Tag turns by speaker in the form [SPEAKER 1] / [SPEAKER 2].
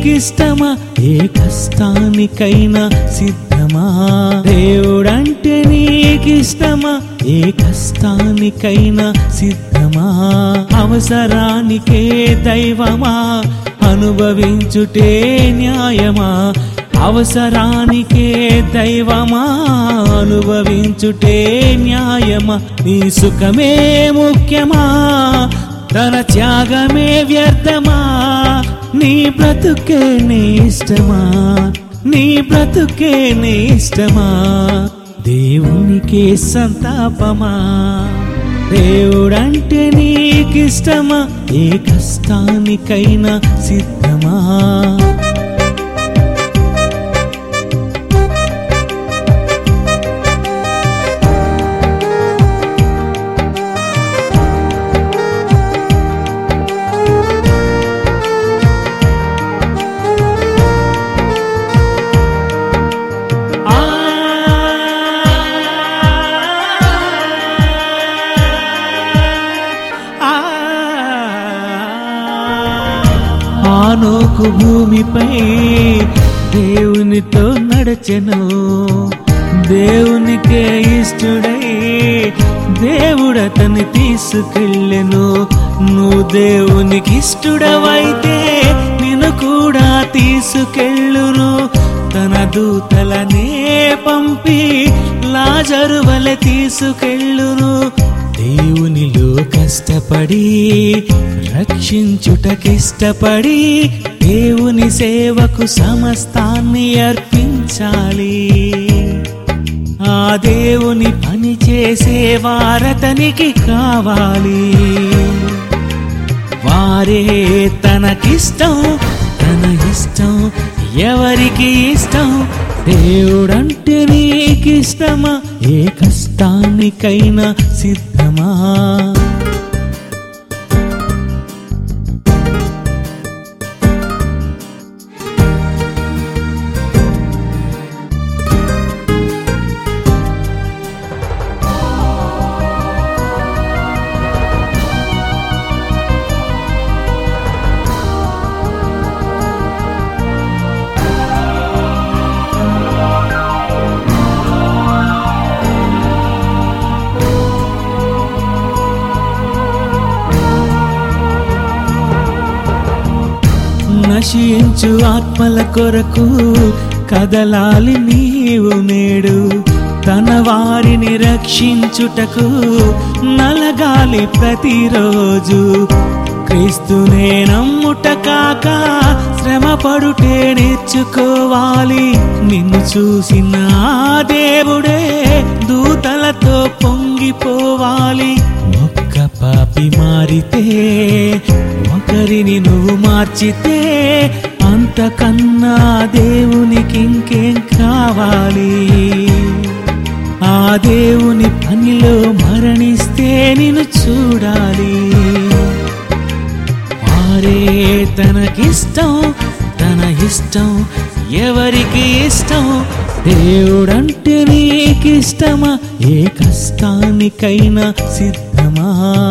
[SPEAKER 1] నీకిష్టమా? ఏ కష్టానికైనా సిద్ధమా? దేవుడంటే నీకిష్టమా? ఏ కష్టానికైనా సిద్ధమా? అవసరానికే దైవమా? అనుభవించుటే న్యాయమా? అవసరానికే దైవమా? అనుభవించుటే న్యాయమా? నీ సుఖమే ముఖ్యమా? తన త్యాగమే వ్యర్థమా? నీ బ్రతుకే నీ ఇష్టమా? నీ బ్రతుకే నీ ఇష్టమా? దేవునికే సంతాపమా? దేవుడంటే నీకిష్టమా? ఏ కష్టానికైనా సిద్ధమా? ఆనోకు భూమిపై దేవునితో నడచెను. దేవునికే ఇష్టడై దేవుడతని తీసుకెళ్ళెను. నువ్వు దేవునికి ఇష్టడవైతే నిన్ను కూడా తీసుకెళ్ళును. తన దూతలనే పంపి లాజరువల తీసుకెళ్ళును. దేవునిలో కష్టపడి రక్షించుటకిష్టపడి దేవుని సేవకు సమస్తాన్ని అర్పించాలి. ఆ దేవుని పని చేసే వారతనికి కావాలి. వారే తనకిష్టం తన ఇష్టం ఎవరికి ఇష్టం? దేవుడంటే నీకిష్టమా? ఏ కష్టానికైనా సిద్ధమా నశించు ఆత్మల కొరకు కదలాలి నీవు నేడు. తన వారిని రక్షించుటకు నలగాలి ప్రతిరోజు. క్రీస్తునే నమ్ముట కాక శ్రమ పడుటే నేర్చుకోవాలి. నిన్ను చూసిన దేవుడే దూతలతో పొంగిపోవాలి. ఒక్క పాపి మారితే మార్చితే అంతకన్నా దేవునికి ఇంకేం కావాలి? ఆ దేవుని పనిలో మరణిస్తే నిన్ను చూడాలి. వారే తనకిష్టం తన ఇష్టం ఎవరికి ఇష్టం? దేవుడంటే నీకిష్టమా? ఏ కష్టానికైనా సిద్ధమా?